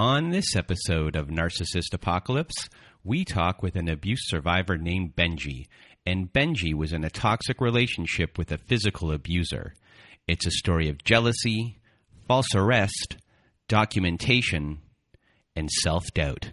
On this episode of Narcissist Apocalypse, we talk with an abuse survivor named Benji. And Benji was in a toxic relationship with a physical abuser. It's a story of jealousy, false arrest, documentation, and self doubt.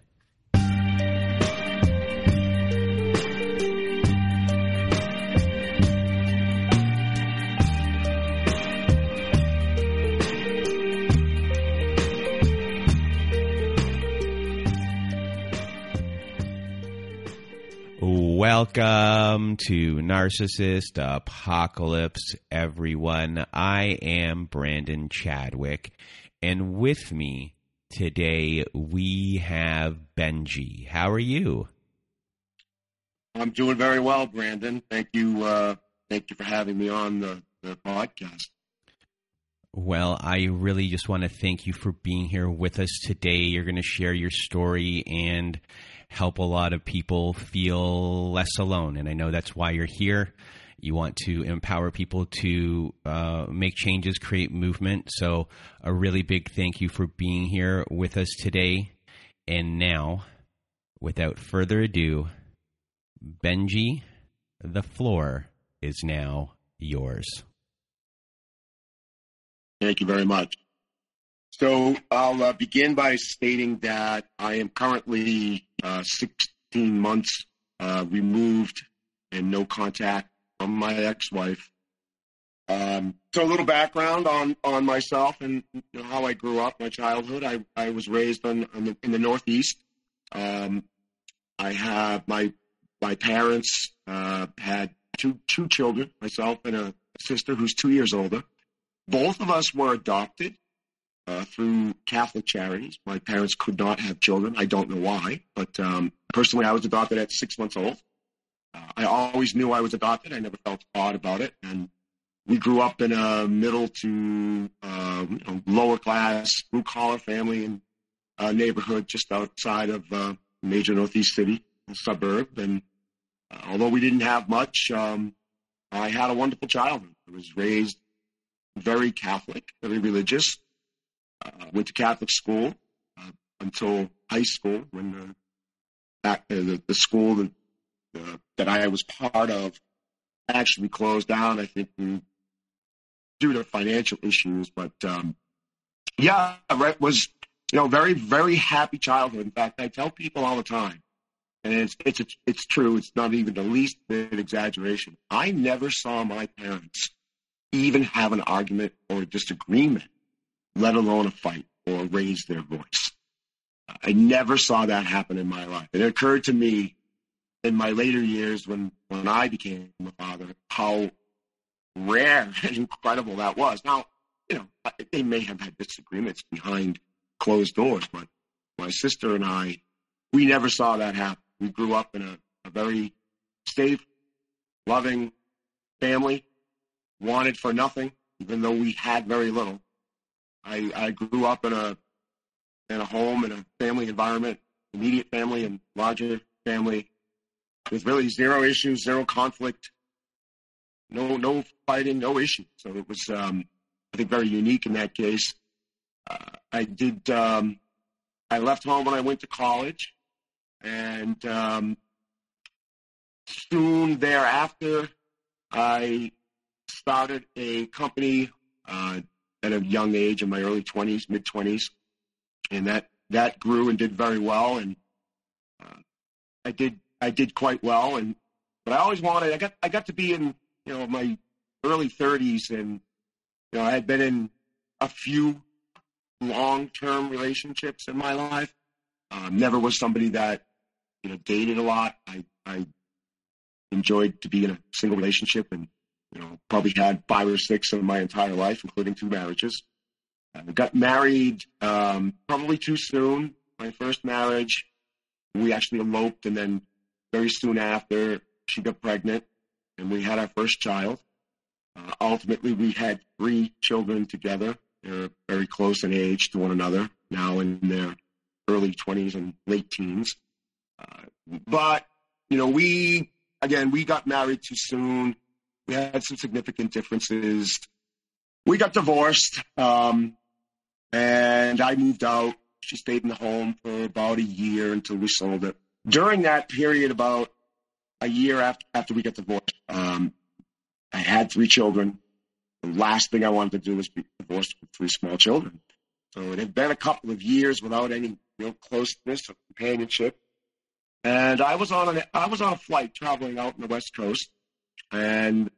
Welcome to Narcissist Apocalypse, everyone. I am Brandon Chadwick, and with me today we have Benji. How are you? I'm doing very well, Brandon. Thank you. Uh, thank you for having me on the, the podcast. Well, I really just want to thank you for being here with us today. You're going to share your story and help a lot of people feel less alone. And I know that's why you're here. You want to empower people to uh, make changes, create movement. So, a really big thank you for being here with us today. And now, without further ado, Benji, the floor is now yours. Thank you very much. So I'll uh, begin by stating that I am currently uh, 16 months uh, removed and no contact from my ex-wife. Um, so a little background on, on myself and how I grew up, my childhood. I, I was raised on, on the, in the Northeast. Um, I have my my parents uh, had two two children, myself and a sister who's two years older. Both of us were adopted uh, through Catholic charities. My parents could not have children. I don't know why, but um, personally, I was adopted at six months old. Uh, I always knew I was adopted. I never felt odd about it, and we grew up in a middle to uh, lower class blue collar family and uh, neighborhood just outside of uh, major northeast city, suburb. And although we didn't have much, um, I had a wonderful childhood. I was raised very Catholic, very religious uh, went to Catholic school uh, until high school when the, back, uh, the, the school that, uh, that I was part of actually closed down, I think, due to financial issues. But um, yeah, right, was, you know, very, very happy childhood. In fact, I tell people all the time, and it's, it's, it's true, it's not even the least bit exaggeration. I never saw my parents even have an argument or a disagreement let alone a fight or raise their voice. I never saw that happen in my life. It occurred to me in my later years when, when I became a father how rare and incredible that was. Now, you know, they may have had disagreements behind closed doors, but my sister and I, we never saw that happen. We grew up in a, a very safe, loving family, wanted for nothing, even though we had very little. I, I grew up in a in a home in a family environment, immediate family and larger family, with really zero issues, zero conflict, no no fighting, no issues. So it was, um, I think, very unique in that case. Uh, I did. Um, I left home when I went to college, and um, soon thereafter, I started a company uh, at a young age in my early 20s, mid 20s, and that that grew and did very well. And Uh, I did I did quite well, and but I always wanted. I got I got to be in you know my early 30s, and you know I had been in a few long term relationships in my life. Um, never was somebody that you know dated a lot. I I enjoyed to be in a single relationship, and you know probably had five or six in my entire life, including two marriages. I got married um, probably too soon. My first marriage, we actually eloped, and then very soon after, she got pregnant, and we had our first child. Uh, ultimately, we had three children together. They're very close in age to one another, now in their early 20s and late teens. Uh, but, you know, we, again, we got married too soon. We had some significant differences. We got divorced. Um, and I moved out. She stayed in the home for about a year until we sold it. During that period, about a year after after we got divorced, um, I had three children. The last thing I wanted to do was be divorced with three small children. So it had been a couple of years without any real closeness or companionship. And I was on an I was on a flight traveling out in the West Coast, and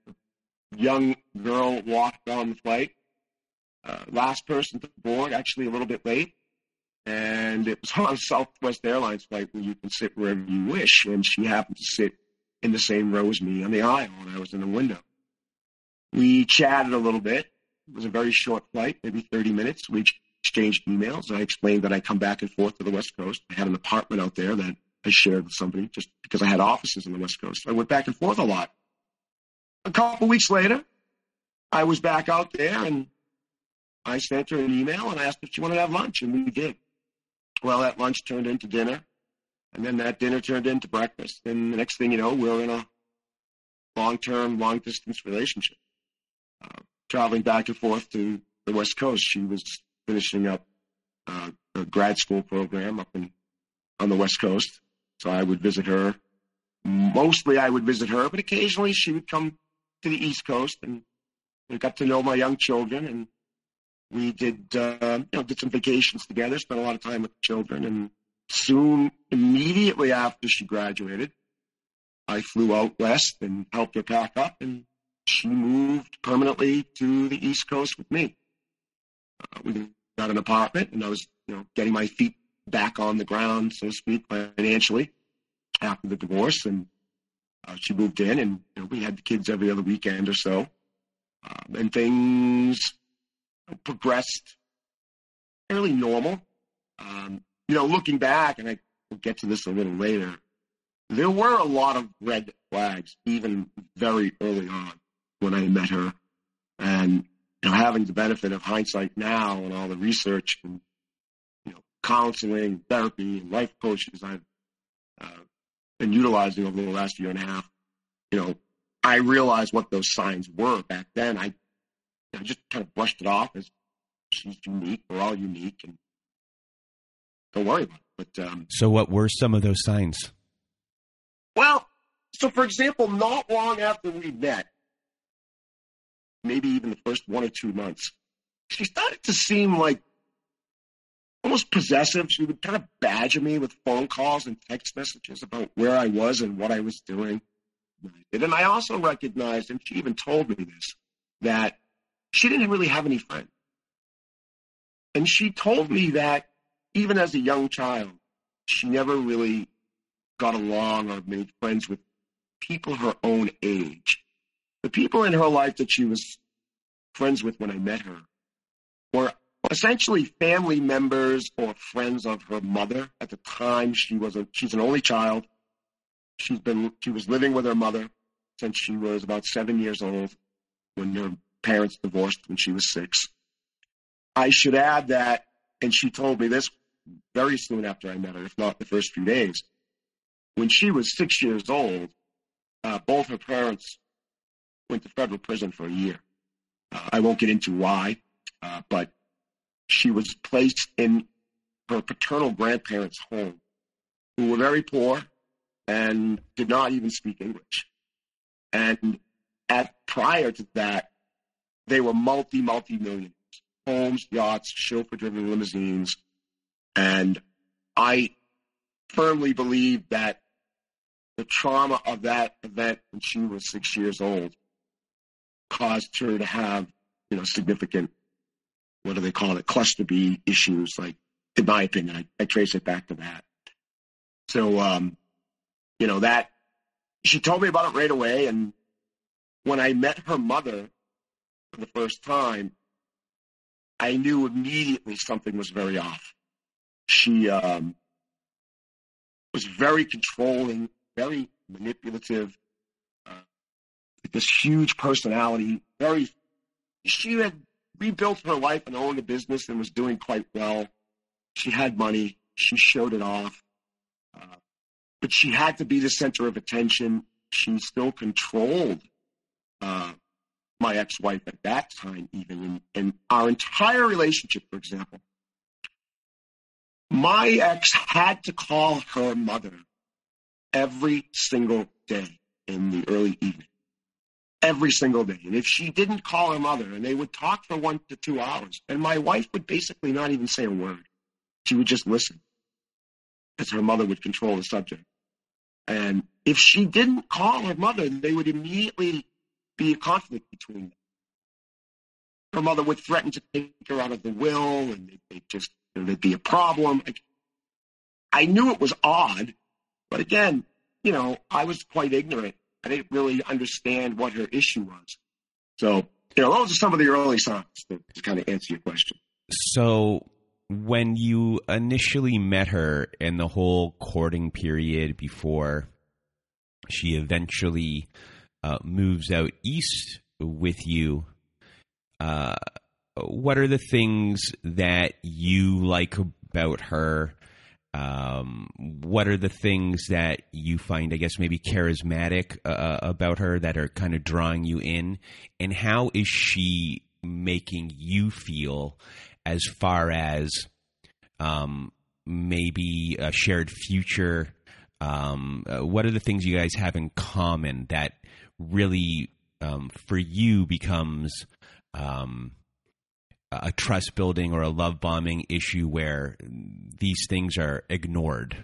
young girl walked on the flight uh, last person to board, actually a little bit late. And it was on a Southwest Airlines flight where you can sit wherever you wish. And she happened to sit in the same row as me on the aisle, and I was in the window. We chatted a little bit. It was a very short flight, maybe 30 minutes. We exchanged emails. I explained that I come back and forth to the West Coast. I had an apartment out there that I shared with somebody just because I had offices on the West Coast. I went back and forth a lot. A couple weeks later, I was back out there and I sent her an email and asked if she wanted to have lunch, and we did. Well, that lunch turned into dinner, and then that dinner turned into breakfast. And the next thing you know, we're in a long-term, long-distance relationship, uh, traveling back and forth to the West Coast. She was finishing up uh, a grad school program up in on the West Coast, so I would visit her. Mostly, I would visit her, but occasionally she would come to the East Coast, and I got to know my young children and we did uh, you know did some vacations together, spent a lot of time with the children, and soon, immediately after she graduated, I flew out west and helped her pack up, and she moved permanently to the East Coast with me. Uh, we got an apartment, and I was you know getting my feet back on the ground, so to speak, financially after the divorce, and uh, she moved in, and you know, we had the kids every other weekend or so, um, and things progressed fairly normal. Um, you know, looking back, and I will get to this a little later, there were a lot of red flags, even very early on when I met her. And, you know, having the benefit of hindsight now and all the research and, you know, counseling, therapy, and life coaches I've been utilizing over the last year and a half, you know, I realized what those signs were back then. I I just kind of brushed it off as she's unique. We're all unique, and don't worry about it. But um, so, what were some of those signs? Well, so for example, not long after we met, maybe even the first one or two months, she started to seem like almost possessive. She would kind of badger me with phone calls and text messages about where I was and what I was doing. And I also recognized, and she even told me this, that she didn't really have any friends. And she told me that even as a young child, she never really got along or made friends with people her own age. The people in her life that she was friends with when I met her were essentially family members or friends of her mother. At the time, she was a, she's an only child. She's been she was living with her mother since she was about seven years old when her parents divorced when she was six. I should add that, and she told me this very soon after I met her, if not the first few days. When she was six years old, uh, both her parents went to federal prison for a year. Uh, I won't get into why, uh, but she was placed in her paternal grandparents' home, who were very poor and did not even speak English. And at prior to that, they were multi, multi millionaires homes, yachts, chauffeur driven limousines. And I firmly believe that the trauma of that event when she was six years old caused her to have, you know, significant, what do they call it, cluster B issues. Like, in my opinion, I, I trace it back to that. So, um, you know, that she told me about it right away. And when I met her mother for the first time, I knew immediately something was very off. She um, was very controlling, very manipulative, uh, this huge personality. Very, she had rebuilt her life and owned a business and was doing quite well. She had money. She showed it off. Uh, but she had to be the center of attention. She still controlled uh, my ex-wife at that time, even in, in our entire relationship, for example. My ex had to call her mother every single day in the early evening. Every single day. And if she didn't call her mother, and they would talk for one to two hours, and my wife would basically not even say a word. She would just listen as her mother would control the subject. And if she didn't call her mother, they would immediately be a conflict between them. Her mother would threaten to take her out of the will, and they, they just you know, there'd be a problem. I knew it was odd, but again, you know, I was quite ignorant. I didn't really understand what her issue was. So, you know, those are some of the early signs to, to kind of answer your question. So, when you initially met her in the whole courting period before she eventually uh, moves out east with you, uh, what are the things that you like about her? Um, what are the things that you find, I guess, maybe charismatic uh, uh, about her that are kind of drawing you in? And how is she making you feel as far as um, maybe a shared future? Um, uh, what are the things you guys have in common that really, um, for you, becomes um, a trust building or a love bombing issue where these things are ignored.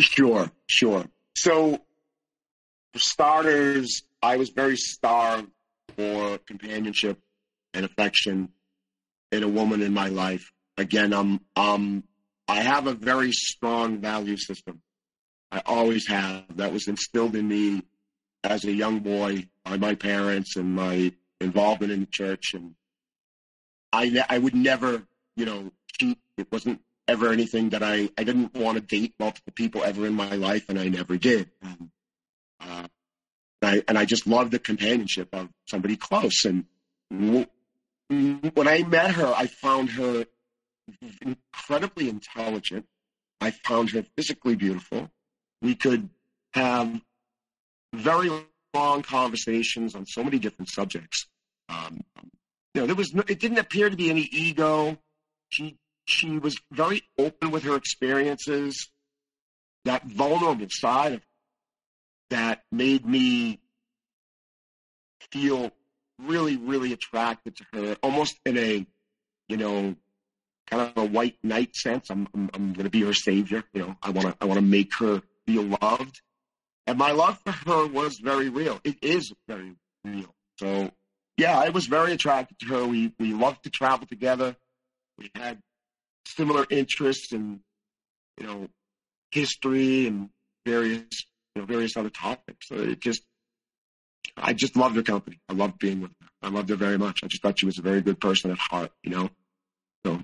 Sure, sure. So, for starters, I was very starved for companionship and affection in a woman in my life. Again, I'm, um, I have a very strong value system. I always have. That was instilled in me as a young boy by my parents and my involvement in the church. And I, I would never, you know, cheat. It wasn't ever anything that I, I didn't want to date multiple people ever in my life, and I never did. And, uh, and I, and I just loved the companionship of somebody close. And when I met her, I found her incredibly intelligent. I found her physically beautiful. We could have very long conversations on so many different subjects. Um, you know, there was no, it didn't appear to be any ego. She she was very open with her experiences, that vulnerable side of that made me feel really, really attracted to her, almost in a, you know, kind of a white knight sense. I'm, I'm, I'm going to be her savior. You know, I want to, I want to make her feel loved. And my love for her was very real. It is very real. So yeah, I was very attracted to her. We, we loved to travel together. We had similar interests in, you know, history and various, you know, various other topics. So it just, I just loved her company. I loved being with her. I loved her very much. I just thought she was a very good person at heart, you know? So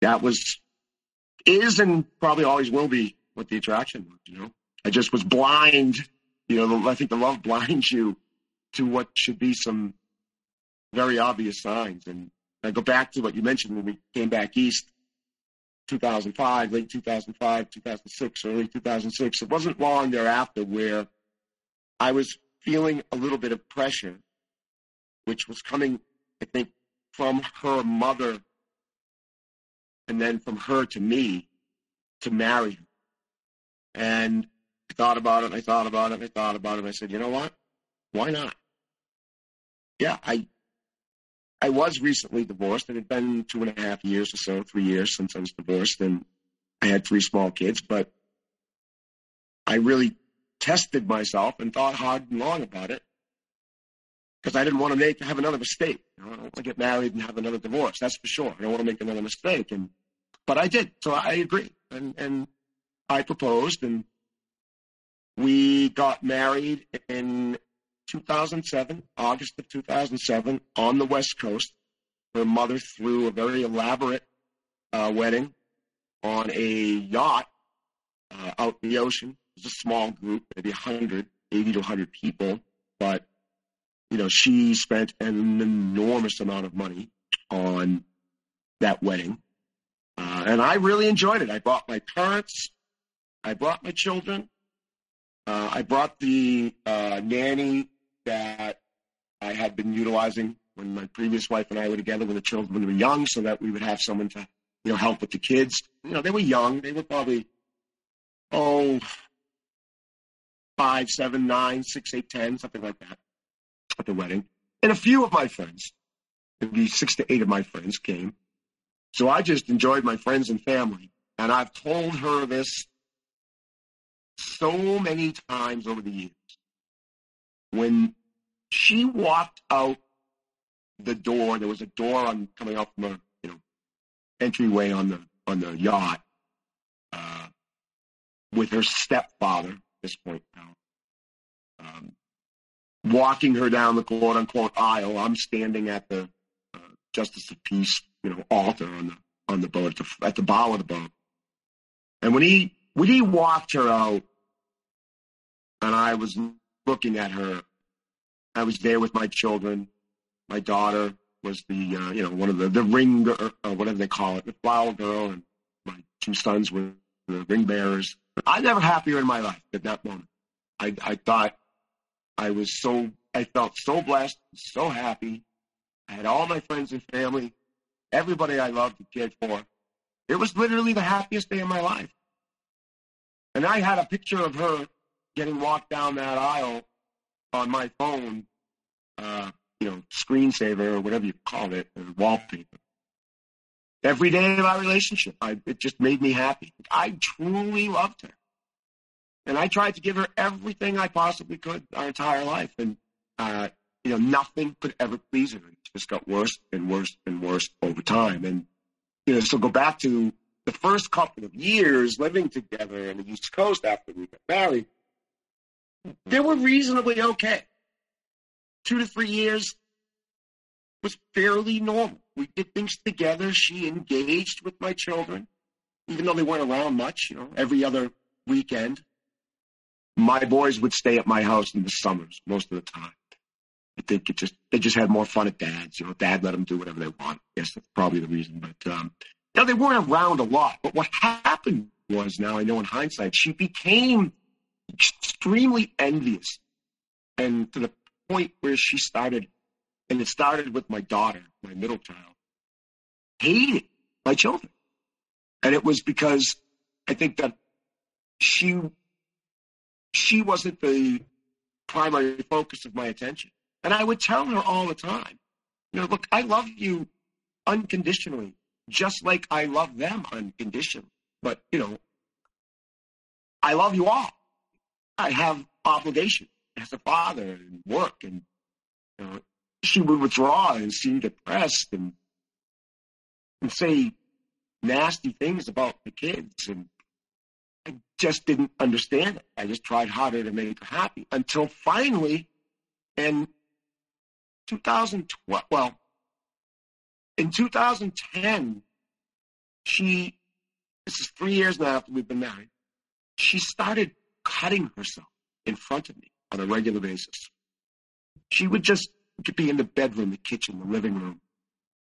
that was, is and probably always will be what the attraction was, you know? I just was blind, you know, I think the love blinds you to what should be some very obvious signs. And I go back to what you mentioned when we came back east. 2005, late 2005, 2006, early 2006. It wasn't long thereafter where I was feeling a little bit of pressure, which was coming, I think, from her mother and then from her to me to marry. And I thought about it, and I thought about it, and I thought about it, and I said, you know what? Why not? Yeah, I I was recently divorced. It had been two and a half years or so, three years since I was divorced, and I had three small kids, but I really tested myself and thought hard and long about it because I didn't want to make have another mistake. You know, I don't want to get married and have another divorce. That's for sure. I don't want to make another mistake, and but I did. So I agree. and and I proposed, and we got married in 2007, August of 2007, on the West Coast. Her mother threw a very elaborate uh, wedding on a yacht uh, out in the ocean. It was a small group, maybe 100, 80 to 100 people, but you know she spent an enormous amount of money on that wedding, uh, and I really enjoyed it. I brought my parents, I brought my children, uh, I brought the uh, nanny that I had been utilizing when my previous wife and I were together when the children were young, so that we would have someone to, you know, help with the kids. You know, they were young; they were probably oh five, seven, nine, six, eight, ten, something like that at the wedding. And a few of my friends, maybe six to eight of my friends came. So I just enjoyed my friends and family. And I've told her this so many times over the years when she walked out the door, there was a door on coming out from a you know entryway on the on the yacht uh, with her stepfather. At this point now, um, walking her down the quote unquote aisle. I'm standing at the uh, Justice of Peace, you know, altar on the on the boat at the, at the bow of the boat. And when he when he walked her out, and I was looking at her. I was there with my children. My daughter was the uh, you know one of the the ring girl, or whatever they call it, the flower girl, and my two sons were the ring bearers. I never happier in my life at that moment. I I thought I was so I felt so blessed, so happy. I had all my friends and family, everybody I loved and cared for. It was literally the happiest day of my life. And I had a picture of her getting walked down that aisle on my phone, uh, you know, screensaver or whatever you call it, wallpaper. Every day of our relationship, I, it just made me happy. I truly loved her. And I tried to give her everything I possibly could our entire life. And, uh, you know, nothing could ever please her. It just got worse and worse and worse over time. And, you know, so go back to the first couple of years living together in the East Coast after we got married they were reasonably okay. Two to three years was fairly normal. We did things together. She engaged with my children, even though they weren't around much, you know, every other weekend. My boys would stay at my house in the summers most of the time. I think it just they just had more fun at dad's. You know, dad let them do whatever they want. I guess that's probably the reason. But um, you they weren't around a lot. But what happened was now I know in hindsight, she became extremely envious, and to the point where she started, and it started with my daughter, my middle child, hated my children, and it was because I think that she she wasn't the primary focus of my attention, and I would tell her all the time, you know, look, I love you unconditionally, just like I love them unconditionally, but you know, I love you all. I have obligation as a father and work, and you know, she would withdraw and seem depressed and and say nasty things about the kids, and I just didn't understand it. I just tried harder to make her happy until finally, in 2012, well, in 2010, she. This is three years now after we've been married. She started cutting herself in front of me on a regular basis. She would just be in the bedroom, the kitchen, the living room,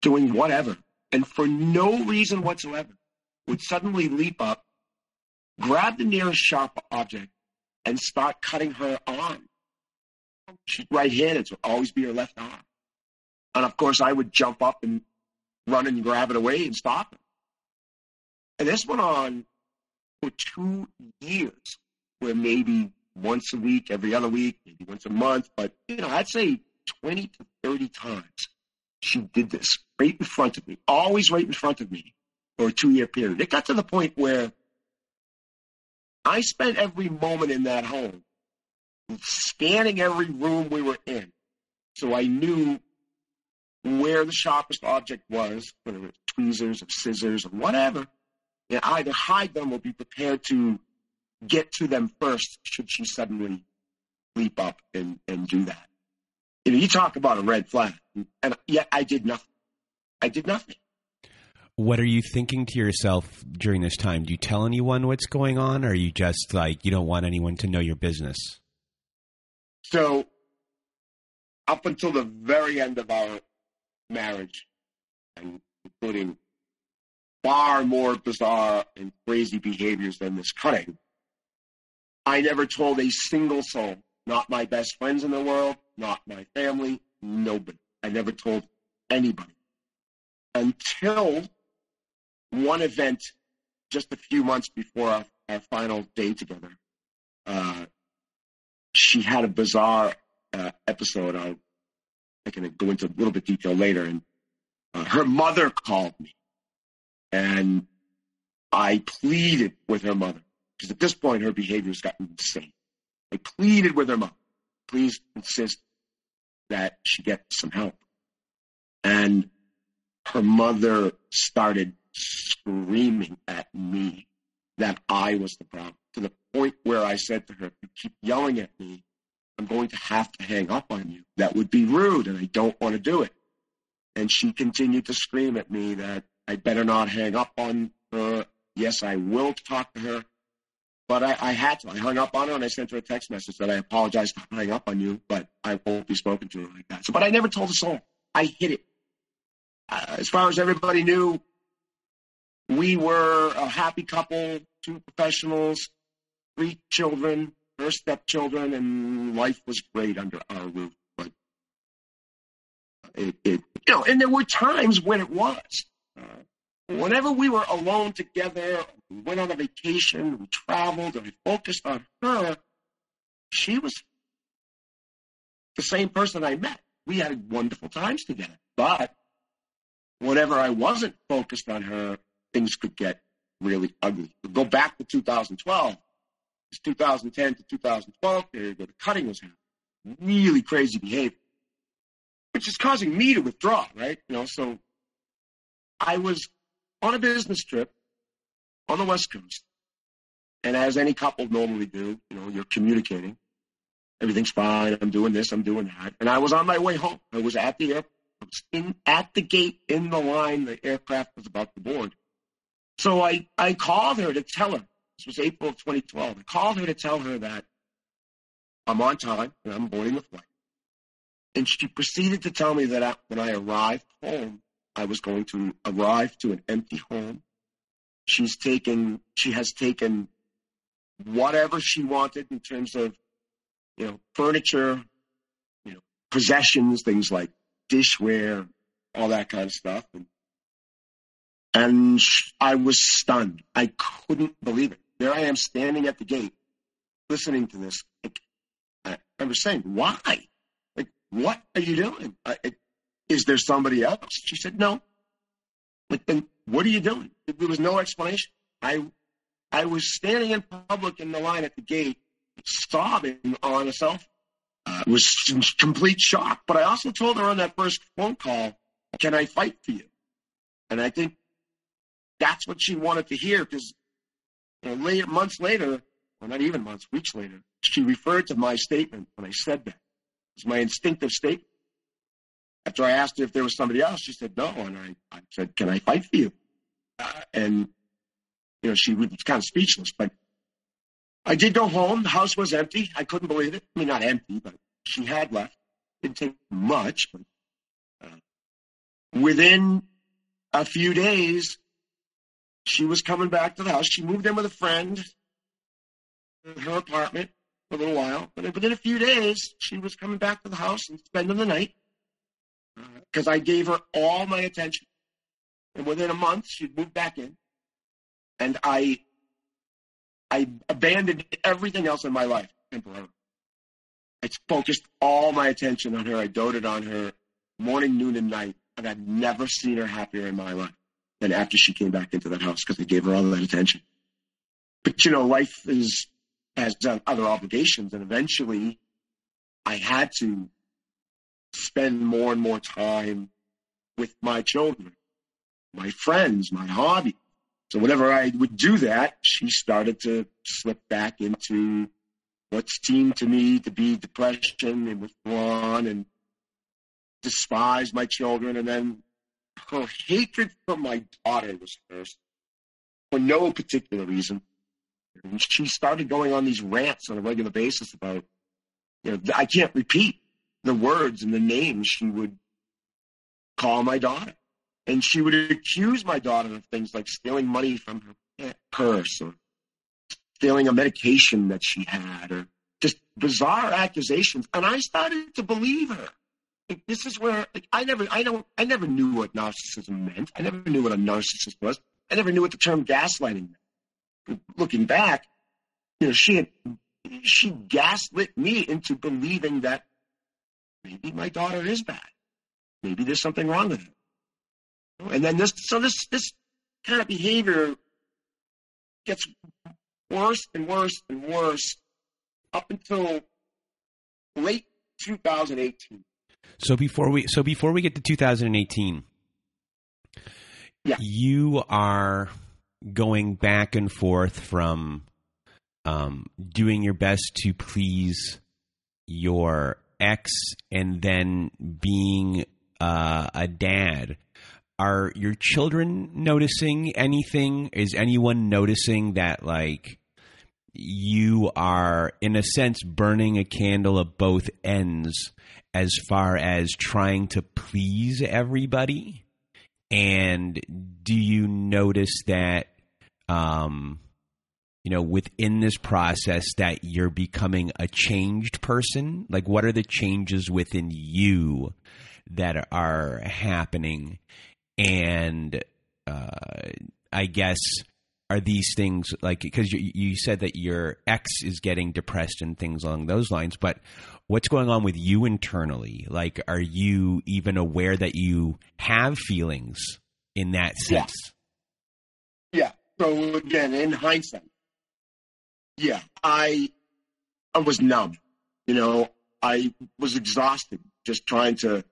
doing whatever, and for no reason whatsoever. would suddenly leap up, grab the nearest sharp object, and start cutting her arm. She's right-handed, so it would always be her left arm. And of course, I would jump up and run and grab it away and stop her. And this went on for two years, where maybe once a week, every other week, maybe once a month, but you know, I'd say 20 to 30 times she did this right in front of me, always right in front of me for a two year period. It got to the point where I spent every moment in that home scanning every room we were in. So I knew where the sharpest object was, whether it was tweezers or scissors or whatever, and either hide them or be prepared to get to them first should she suddenly leap up and, and do that. You know, you talk about a red flag, and yet I did nothing. I did nothing. What are you thinking to yourself during this time? Do you tell anyone what's going on, or are you just like you don't want anyone to know your business? So, up until the very end of our marriage, and including far more bizarre and crazy behaviors than this cutting, I never told a single soul, not my best friends in the world, not my family, nobody. I never told anybody until one event just a few months before our, our final day together. Uh, she had a bizarre uh, episode. I'll, I can go into a little bit detail later. And uh, her mother called me, and I pleaded with her mother because at this point her behavior has gotten insane. I pleaded with her mother, please insist that she get some help. And her mother started screaming at me that I was the problem to the point where I said to her, if you keep yelling at me, I'm going to have to hang up on you. That would be rude and I don't want to do it. And she continued to scream at me that I better not hang up on her. Yes, I will talk to her. But I, I, had to. I hung up on her and I sent her a text message that I apologize for hanging up on you, but I won't be spoken to her like that. So, but I never told a soul. I hid it. Uh, as far as everybody knew, we were a happy couple, two professionals, three children, her stepchildren, and life was great under our roof. But it, it you know, and there were times when it was. Uh, whenever we were alone together, we went on a vacation, we traveled, and we focused on her, she was the same person I met. We had wonderful times together. But whenever I wasn't focused on her, things could get really ugly. go back to 2012. It's 2010 to 2012 period where the cutting was happening. Really crazy behavior, which is causing me to withdraw, right? You know, so I was on a business trip on the West Coast. And as any couple normally do, you know, you're communicating. Everything's fine. I'm doing this. I'm doing that. And I was on my way home. I was at the airport. I was in, at the gate in the line. The aircraft was about to board. So I, I called her to tell her. This was April of 2012. I called her to tell her that I'm on time and I'm boarding the flight. And she proceeded to tell me that when I arrived home, I was going to arrive to an empty home. She's taken, she has taken whatever she wanted in terms of, you know, furniture, you know, possessions, things like dishware, all that kind of stuff. And, and I was stunned. I couldn't believe it. There I am standing at the gate, listening to this. I, was saying, why? Like, what are you doing? I, it, is there somebody else? She said, No. But then what are you doing? There was no explanation. I I was standing in public in the line at the gate, sobbing on a cell phone. Uh, was in complete shock. But I also told her on that first phone call, Can I fight for you? And I think that's what she wanted to hear because you know, later, months later, or not even months, weeks later, she referred to my statement when I said that. It was my instinctive statement. After I asked her if there was somebody else, she said no, and I, I said, "Can I fight for you?" Uh, and you know, she was kind of speechless. But I did go home. The house was empty. I couldn't believe it. I mean, not empty, but she had left. Didn't take much, but uh, within a few days, she was coming back to the house. She moved in with a friend, in her apartment for a little while. But within a few days, she was coming back to the house and spending the night because I gave her all my attention. And within a month, she'd moved back in, and I, I abandoned everything else in my life temporarily. I focused all my attention on her. I doted on her morning, noon, and night, and I've never seen her happier in my life than after she came back into that house because I gave her all that attention. But you know, life is has other obligations, and eventually, I had to spend more and more time with my children, my friends, my hobby. So whenever I would do that, she started to slip back into what seemed to me to be depression and withdrawn and despise my children. And then her hatred for my daughter was first for no particular reason. And she started going on these rants on a regular basis about, you know, I can't repeat the words and the names she would call my daughter. And she would accuse my daughter of things like stealing money from her purse or stealing a medication that she had or just bizarre accusations. And I started to believe her. Like, this is where like, I never, I don't, I never knew what narcissism meant. I never knew what a narcissist was. I never knew what the term gaslighting meant. Looking back, you know, she had, she gaslit me into believing that maybe my daughter is bad. Maybe there's something wrong with her. And then this, so this, this kind of behavior gets worse and worse and worse up until late 2018. So before we so before we get to 2018, yeah. you are going back and forth from um, doing your best to please your ex and then being uh, a dad. Are your children noticing anything? Is anyone noticing that like you are in a sense burning a candle at both ends as far as trying to please everybody? And do you notice that, um, you know, within this process that you're becoming a changed person? Like, what are the changes within you that are happening? And uh, I guess are these things like because you, you said that your ex is getting depressed and things along those lines, but what's going on with you internally? Like, are you even aware that you have feelings in that sense? Yeah. yeah. So again, in hindsight, yeah, I I was numb. You know, I was exhausted just trying to.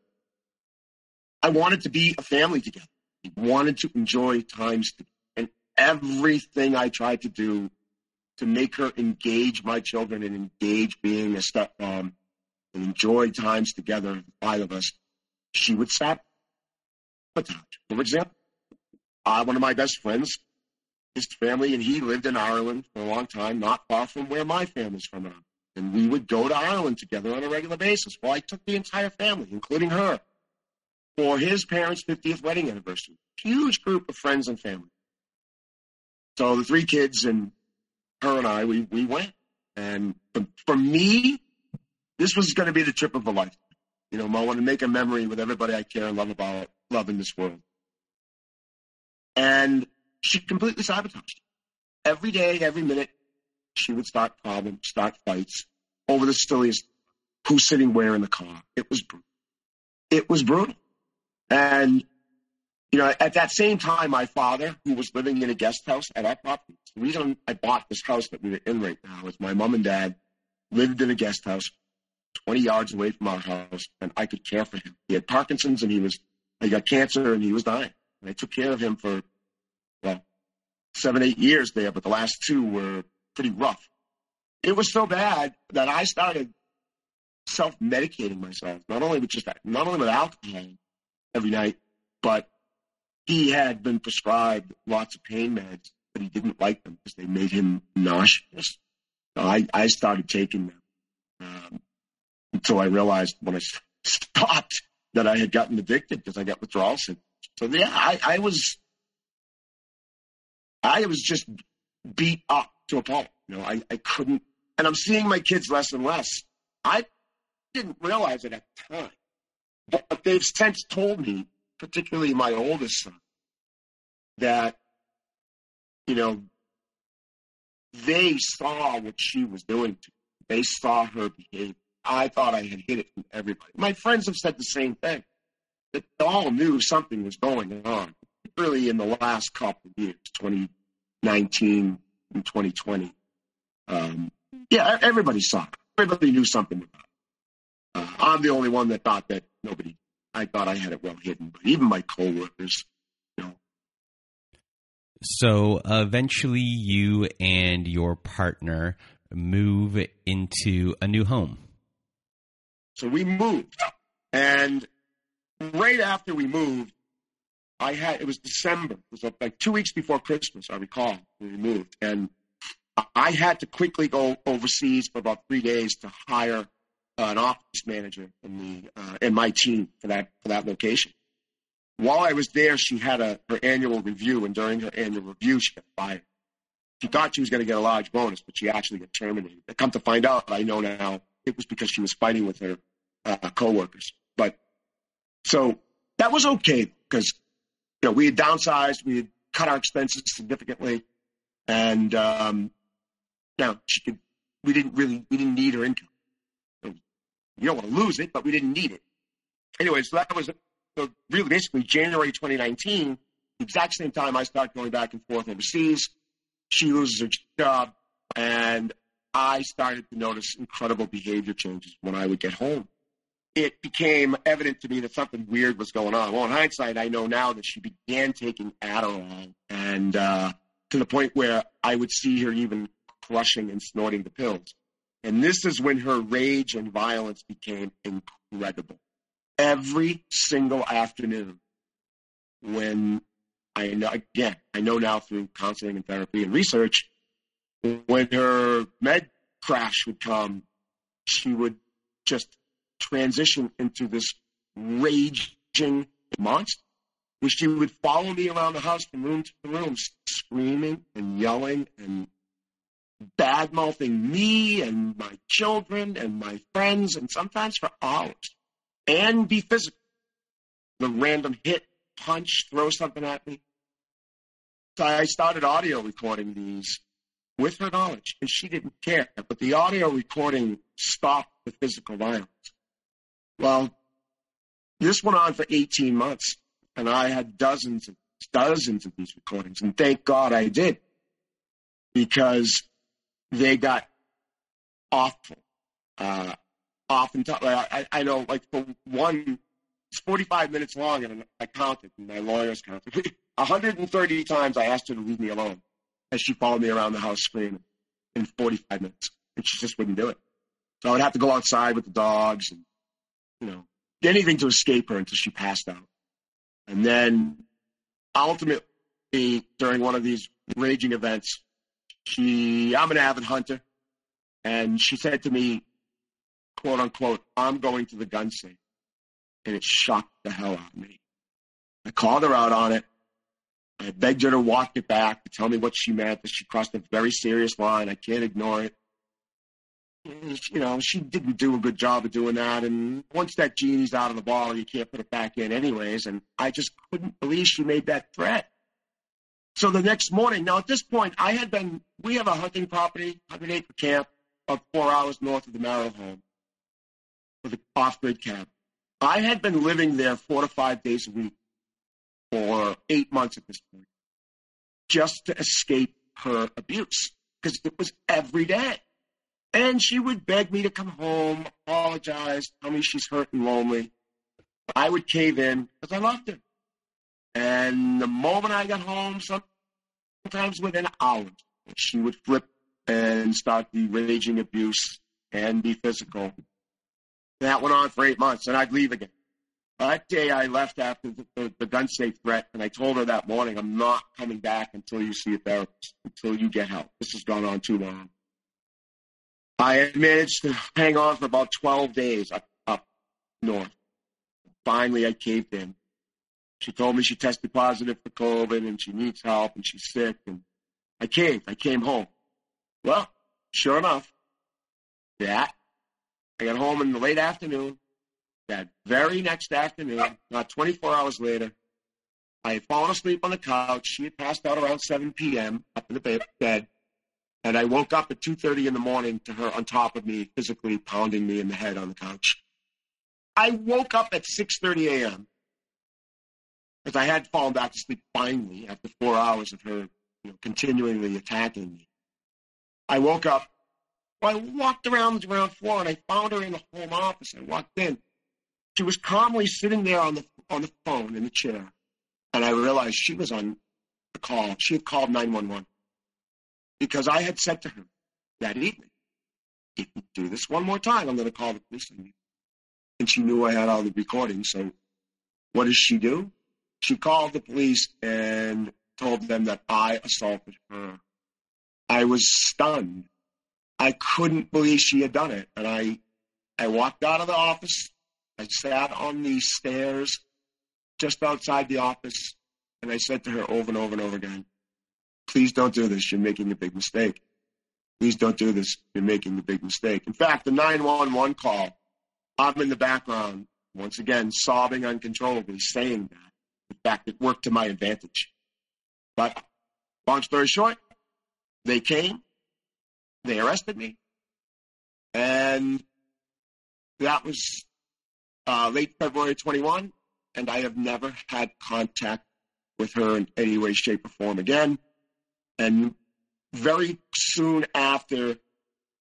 I wanted to be a family together. I wanted to enjoy times, and everything I tried to do to make her engage my children and engage being a stepmom and enjoy times together, five of us, she would sabotage. For example, uh, one of my best friends, his family, and he lived in Ireland for a long time, not far from where my family's from. And we would go to Ireland together on a regular basis. Well, I took the entire family, including her, for his parents' 50th wedding anniversary. Huge group of friends and family. So the three kids and her and I, we, we went. And for, for me, this was going to be the trip of a life. You know, I want to make a memory with everybody I care and love about, love in this world. And she completely sabotaged. Every day, every minute, she would start problems, start fights over the silliest who's sitting where in the car. It was brutal. It was brutal. And, you know, at that same time, my father, who was living in a guest house at our property, the reason I bought this house that we're in right now is my mom and dad lived in a guest house 20 yards away from our house, and I could care for him. He had Parkinson's, and he was he got cancer, and he was dying. And I took care of him for well seven, eight years there, but the last two were pretty rough. It was so bad that I started self-medicating myself, not only with just not only with alcohol every night, but he had been prescribed lots of pain meds, but he didn't like them because they made him nauseous. So I, I started taking them. Um, until I realized when I stopped that I had gotten addicted because I got withdrawal symptoms. So yeah, I, I was I was just beat up to a pulp. You know, I, I couldn't, and I'm seeing my kids less and less. I didn't realize it at the time, but, they've since told me, particularly my oldest son, that, you know, they saw what she was doing to me. They saw her behavior. I thought I had hid it from everybody. My friends have said the same thing. That they all knew something was going on, really in the last couple of years, 2019 and 2020. Um, yeah, everybody saw. Everybody knew something about it. Uh, I'm the only one that thought that nobody, I thought I had it well hidden, but even my coworkers, you know. So eventually you and your partner move into a new home. So we moved. And right after we moved, I had it was December. It was like two weeks before Christmas, I recall, when we moved. And I had to quickly go overseas for about three days to hire an office manager in the uh, in my team for that for that location. While I was there, she had a her annual review, and during her annual review, she got fired. She thought she was going to get a large bonus, but she actually got terminated. Come to find out, I know now it was because she was fighting with her uh, coworkers. But so that was okay because know we had downsized, we had cut our expenses significantly, and um, now she could. We didn't really we didn't need her income. You don't want to lose it, but we didn't need it. Anyway, so that was so really basically January 2019, the exact same time I started going back and forth overseas. She loses her job, and I started to notice incredible behavior changes when I would get home. It became evident to me that something weird was going on. Well, in hindsight, I know now that she began taking Adderall, and uh, to the point where I would see her even crushing and snorting the pills. And this is when her rage and violence became incredible. Every single afternoon, when I know, again, I know now through counseling and therapy and research, when her med crash would come, she would just transition into this raging monster. Where she would follow me around the house from room to room, screaming and yelling and bad mouthing me and my children and my friends, and sometimes for hours, and be physical. The random hit, punch, throw something at me. So I started audio recording these with her knowledge, and she didn't care. But the audio recording stopped the physical violence. Well, this went on for 18 months, and I had dozens and dozens of these recordings, and thank God I did, because they got awful. Uh, oftentimes, I, I know, like for one, it's 45 minutes long, and I counted, and my lawyers counted. 130 times I asked her to leave me alone as she followed me around the house screaming in 45 minutes, and she just wouldn't do it. So I would have to go outside with the dogs and, you know, anything to escape her until she passed out. And then ultimately, during one of these raging events, she, I'm an avid hunter, and she said to me, quote unquote, I'm going to the gun safe. And it shocked the hell out of me. I called her out on it. I begged her to walk it back, to tell me what she meant, that she crossed a very serious line. I can't ignore it. You know, she didn't do a good job of doing that. And once that genie's out of the bottle, you can't put it back in anyways. And I just couldn't believe she made that threat. So the next morning, now at this point, I had been, we have a hunting property, 100 acre camp, of four hours north of the Merrill home with an off grid camp. I had been living there four to five days a week for eight months at this point, just to escape her abuse because it was every day. And she would beg me to come home, apologize, tell me she's hurt and lonely. I would cave in because I loved her. And the moment I got home, sometimes within hours, she would flip and start the raging abuse and be physical. That went on for eight months, and I'd leave again. That day I left after the, the, the, gun safe threat, and I told her that morning, I'm not coming back until you see a therapist, until you get help. This has gone on too long. I had managed to hang on for about 12 days up, north. Finally, I caved in. She told me she tested positive for COVID and she needs help and she's sick. And I caved. I came home. Well, sure enough, that I got home in the late afternoon. That very next afternoon, not 24 hours later, I had fallen asleep on the couch. She had passed out around 7 p.m. up in the bed, and I woke up at 2:30 in the morning to her on top of me, physically pounding me in the head on the couch. I woke up at 6:30 a.m. because I had fallen back to sleep finally after four hours of her you know, continually attacking me. I woke up. Well, I walked around the ground floor and I found her in the home office. I walked in. She was calmly sitting there on the on the phone in the chair, and I realized she was on the call. She had called 911 because I had said to her that evening, "If you do this one more time, I'm going to call the police on you." And she knew I had all the recordings. So, what does she do? She called the police and told them that I assaulted her. I was stunned. I couldn't believe she had done it. And I, I walked out of the office. I sat on the stairs just outside the office. And I said to her over and over and over again, please don't do this. You're making a big mistake. Please don't do this. You're making a big mistake. In fact, the 911 call, I'm in the background, once again, sobbing uncontrollably, saying that. In fact, it worked to my advantage. But long story short, they came, they arrested me, and that was uh, late February 21, and I have never had contact with her in any way, shape, or form again. And very soon after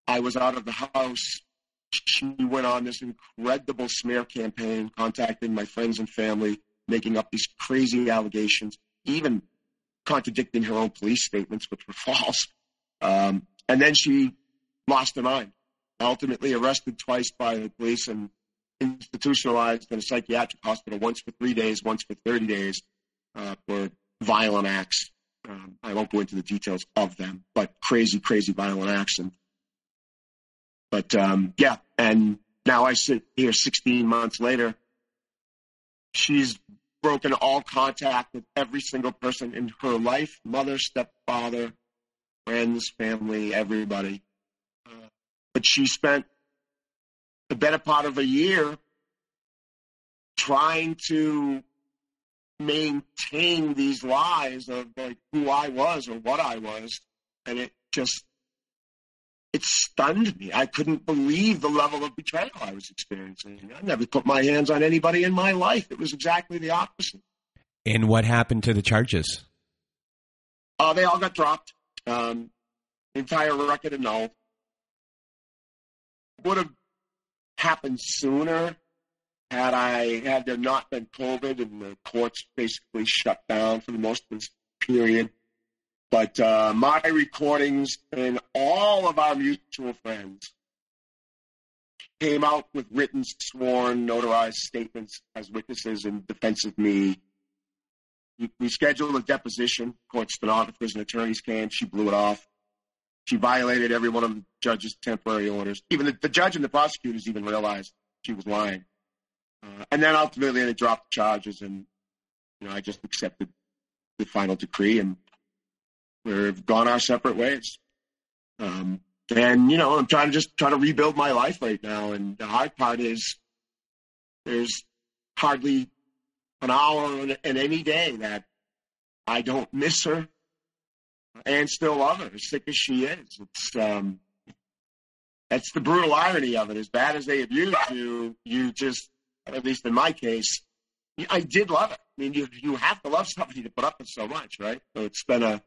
I was out of the house, she went on this incredible smear campaign, contacting my friends and family, making up these crazy allegations, even contradicting her own police statements, which were false. Um, and then she lost her mind, ultimately arrested twice by the police and institutionalized in a psychiatric hospital, once for three days, once for 30 days, uh, for violent acts. Um, I won't go into the details of them, but crazy, crazy violent action. But um, yeah, and now I sit here 16 months later. She's broken all contact with every single person in her life mother, stepfather, friends, family, everybody. Uh, but she spent the better part of a year trying to maintain these lies of like who I was or what I was, and it just it stunned me. I couldn't believe the level of betrayal I was experiencing. I never put my hands on anybody in my life. It was exactly the opposite. And what happened to the charges? Uh, they all got dropped. Um, the entire record annulled. Would have happened sooner had I had there not been COVID and the courts basically shut down for the most of this period. But uh, my recordings and all of our mutual friends came out with written, sworn, notarized statements as witnesses in defense of me. We scheduled a deposition. Court stenographers and attorneys came. She blew it off. She violated every one of the judge's temporary orders. Even the, the judge and the prosecutors even realized she was lying. Uh, and then ultimately they dropped the charges, and you know I just accepted the final decree, and we've gone our separate ways. Um, and you know, I'm trying to just try to rebuild my life right now. And the hard part is there's hardly an hour in, in any day that I don't miss her and still love her, as sick as she is. It's um, that's the brutal irony of it. As bad as they abuse you, you just, at least in my case, I did love it. I mean, you you have to love somebody to put up with so much, right? So it's been a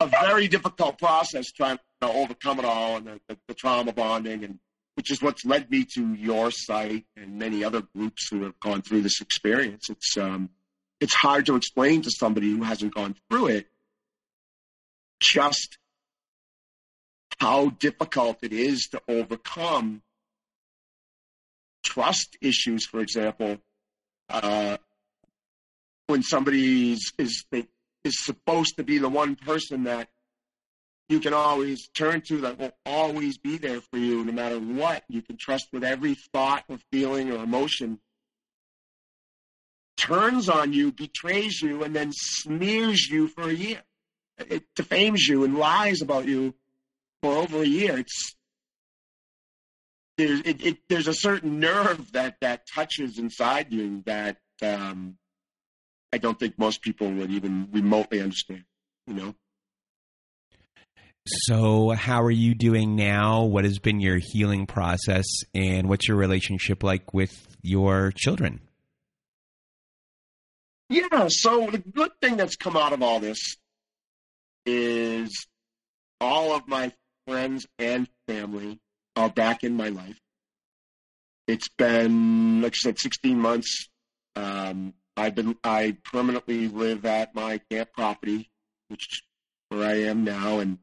a very difficult process trying to overcome it all and the, the, the trauma bonding and which is what's led me to your site and many other groups who have gone through this experience. It's um, it's hard to explain to somebody who hasn't gone through it just how difficult it is to overcome trust issues, for example, uh, when somebody is, is, is supposed to be the one person that you can always turn to that will always be there for you no matter what. You can trust with every thought or feeling or emotion. Turns on you, betrays you, and then smears you for a year it defames you and lies about you for over a year. It's there's it, it, there's a certain nerve that that touches inside you that um, I don't think most people would even remotely understand. You know. So, how are you doing now? What has been your healing process, and what's your relationship like with your children? Yeah, so the good thing that's come out of all this is all of my friends and family are back in my life. It's been, like I said, 16 months. Um, I've been, I permanently live at my camp property, which where I am now, and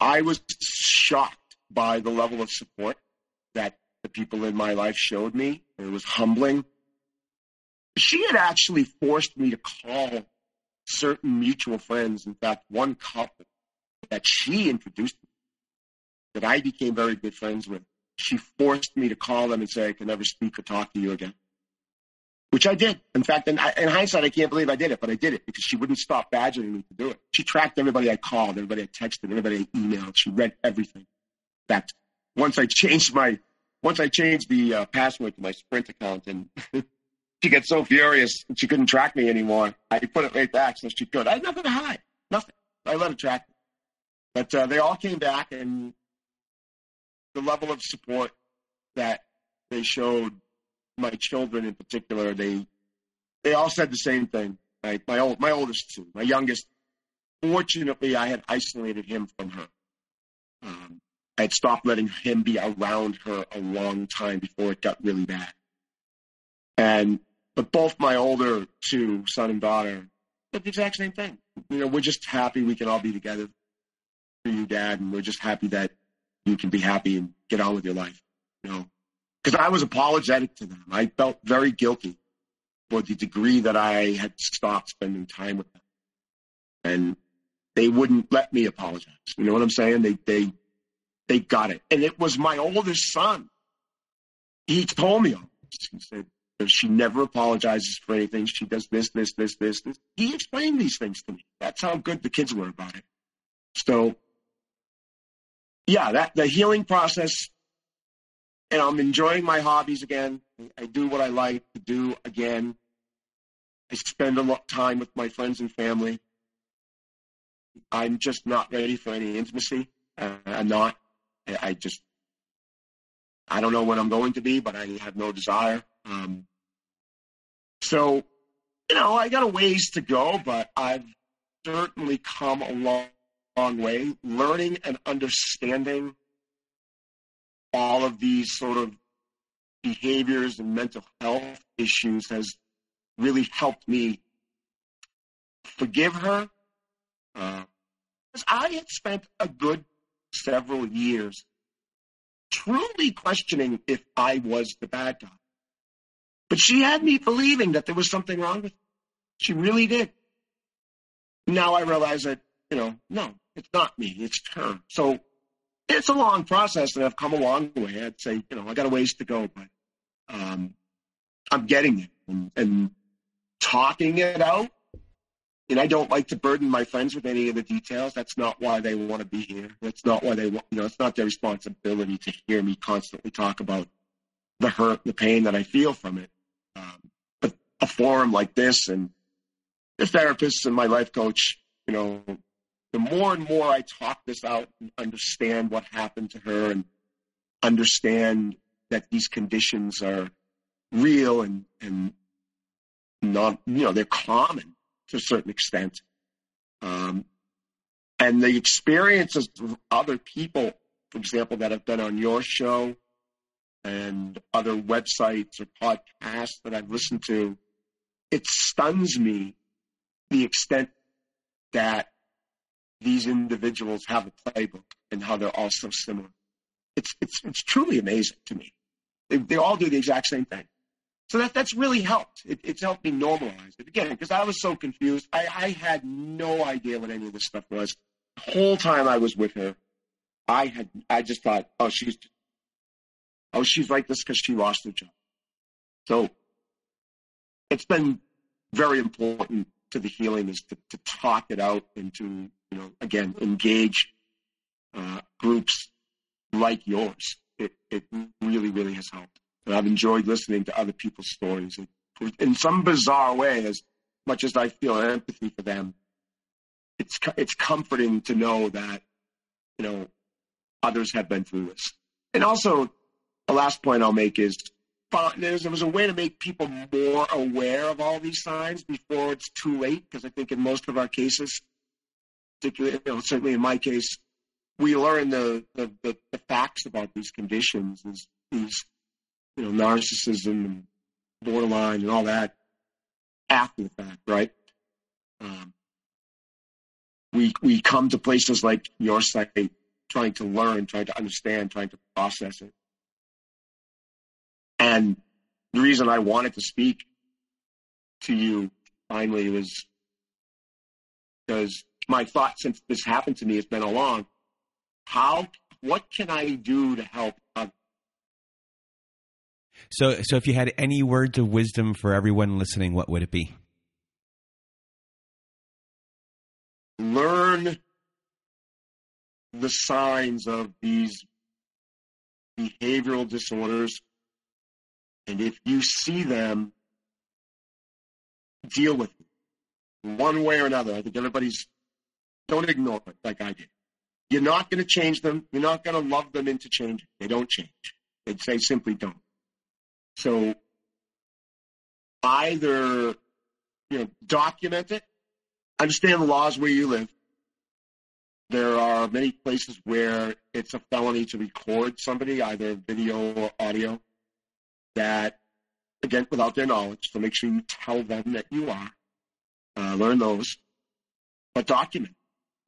I was shocked by the level of support that the people in my life showed me. It was humbling. She had actually forced me to call certain mutual friends. In fact, one couple that she introduced me, that I became very good friends with. She forced me to call them and say I could never speak or talk to you again which I did. In fact, in, in, hindsight, I can't believe I did it, but I did it because she wouldn't stop badgering me to do it. She tracked everybody I called, everybody I texted, everybody I emailed. She read everything. In fact, once I changed my, once I changed the uh, password to my Sprint account, and she got so furious that she couldn't track me anymore. I put it right back so she could. I had nothing to hide, nothing. I let her track me. But uh, they all came back, and the level of support that they showed my children in particular, they they all said the same thing. My my old my oldest two, my youngest. Fortunately, I had isolated him from her. Um, I had stopped letting him be around her a long time before it got really bad. And but both my older two, son and daughter, said the exact same thing. You know, we're just happy we can all be together for you, Dad, and we're just happy that you can be happy and get on with your life. You know, because I was apologetic to them. I felt very guilty for the degree that I had stopped spending time with them. And they wouldn't let me apologize. You know what I'm saying? They they they got it. And it was my oldest son. He told me all this. He said, she never apologizes for anything. She does this, this, this, this, this. He explained these things to me. That's how good the kids were about it. So, yeah, that the healing process and I'm enjoying my hobbies again. I do what I like to do again. I spend a lot of time with my friends and family. I'm just not ready for any intimacy. Uh, I'm not. I, just, I don't know when I'm going to be, but I have no desire. Um, so, you know, I got a ways to go, but I've certainly come a long, long way learning and understanding all of these sort of behaviors and mental health issues has really helped me forgive her. Uh, I had spent a good several years truly questioning if I was the bad guy. But she had me believing that there was something wrong with me. She really did. Now I realize that, you know, no, it's not me, it's her. So it's a long process, and I've come a long way. I'd say, you know, I got a ways to go, but um, I'm getting it and, and talking it out. And I don't like to burden my friends with any of the details. That's not why they want to be here. That's not why they want, you know, it's not their responsibility to hear me constantly talk about the hurt, the pain that I feel from it. Um, but a forum like this and the therapists and my life coach, you know, the more and more I talk this out and understand what happened to her and understand that these conditions are real and, and not, you know, they're common to a certain extent. Um, and the experiences of other people, for example, that have been on your show and other websites or podcasts that I've listened to, it stuns me the extent that these individuals have a playbook and how they're all so similar. It's, it's, it's truly amazing to me. They, they all do the exact same thing. So that, that's really helped. It, it's helped me normalize it. Again, because I was so confused. I, I had no idea what any of this stuff was. The whole time I was with her, I had, I just thought, oh, she's, oh, she's like this because she lost her job. So it's been very important to the healing is to, to talk it out and to, you know, again, engage uh, groups like yours. It, it really, really has helped. And I've enjoyed listening to other people's stories. It, in some bizarre way, as much as I feel empathy for them, it's it's comforting to know that you know others have been through this. And also, the last point I'll make is there was a way to make people more aware of all these signs before it's too late. Because I think in most of our cases, you know, certainly in my case, we learn the, the, the, the facts about these conditions, these, these you know narcissism and borderline and all that after the fact, right? Um, we we come to places like your site trying to learn, trying to understand, trying to process it. And the reason I wanted to speak to you finally was because my thought since this happened to me has been along how what can I do to help others? So so if you had any words of wisdom for everyone listening, what would it be? learn the signs of these behavioral disorders. And if you see them, deal with them one way or another. I think everybody's, don't ignore it like I did. You're not going to change them. You're not going to love them into changing. They don't change. They say simply don't. So either, you know, document it understand the laws where you live. There are many places where it's a felony to record somebody, either video or audio, that, again, without their knowledge. So make sure you tell them that you are. Uh, learn those. But document.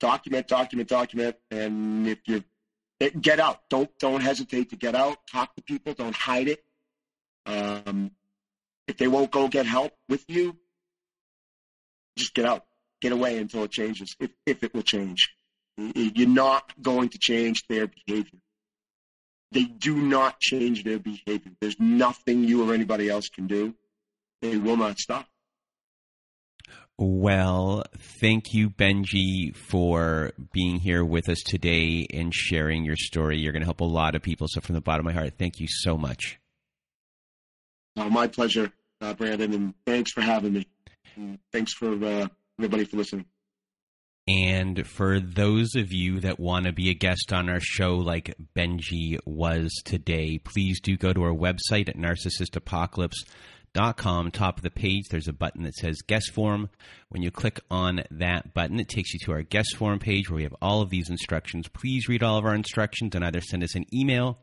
Document, document, document. And if you get out, don't don't hesitate to get out. Talk to people. Don't hide it. Um, if they won't go get help with you, just get out get away until it changes, if, if it will change. You're not going to change their behavior. They do not change their behavior. There's nothing you or anybody else can do. They will not stop. Well, thank you, Benji, for being here with us today and sharing your story. You're going to help a lot of people. So, from the bottom of my heart, thank you so much. Oh, my pleasure, uh, Brandon, and thanks for having me. And thanks for uh, everybody for listening. And for those of you that want to be a guest on our show, like Benji was today, please do go to our website at narcissistapocalypse.com. Top of the page, there's a button that says guest form. When you click on that button, it takes you to our guest form page where we have all of these instructions. Please read all of our instructions and either send us an email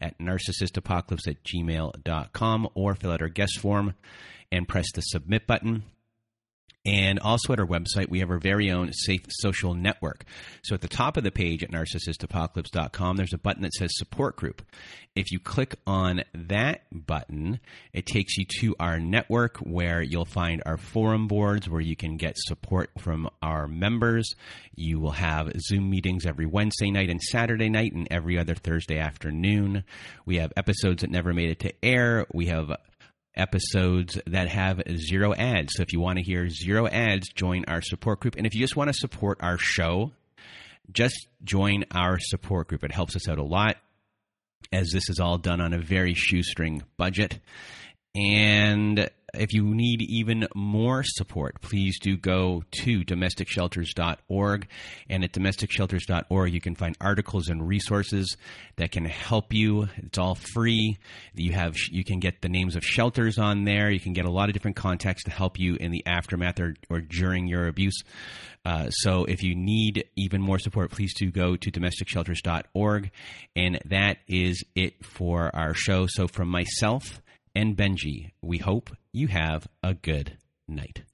at narcissistapocalypse at gmail.com or fill out our guest form and press the submit button. And also at our website, we have our very own safe social network. So at the top of the page at narcissistapocalypse.com, there's a button that says support group. If you click on that button, it takes you to our network where you'll find our forum boards where you can get support from our members. You will have Zoom meetings every Wednesday night and Saturday night and every other Thursday afternoon. We have episodes that never made it to air. We have episodes that have zero ads. So if you want to hear zero ads, join our support group. And if you just want to support our show, just join our support group. It helps us out a lot as this is all done on a very shoestring budget. And if you need even more support, please do go to domesticshelters.org. And at domesticshelters.org, you can find articles and resources that can help you. It's all free. You have you can get the names of shelters on there. You can get a lot of different contacts to help you in the aftermath or, or during your abuse. Uh, so if you need even more support, please do go to domesticshelters.org. And that is it for our show. So from myself, and Benji, we hope you have a good night.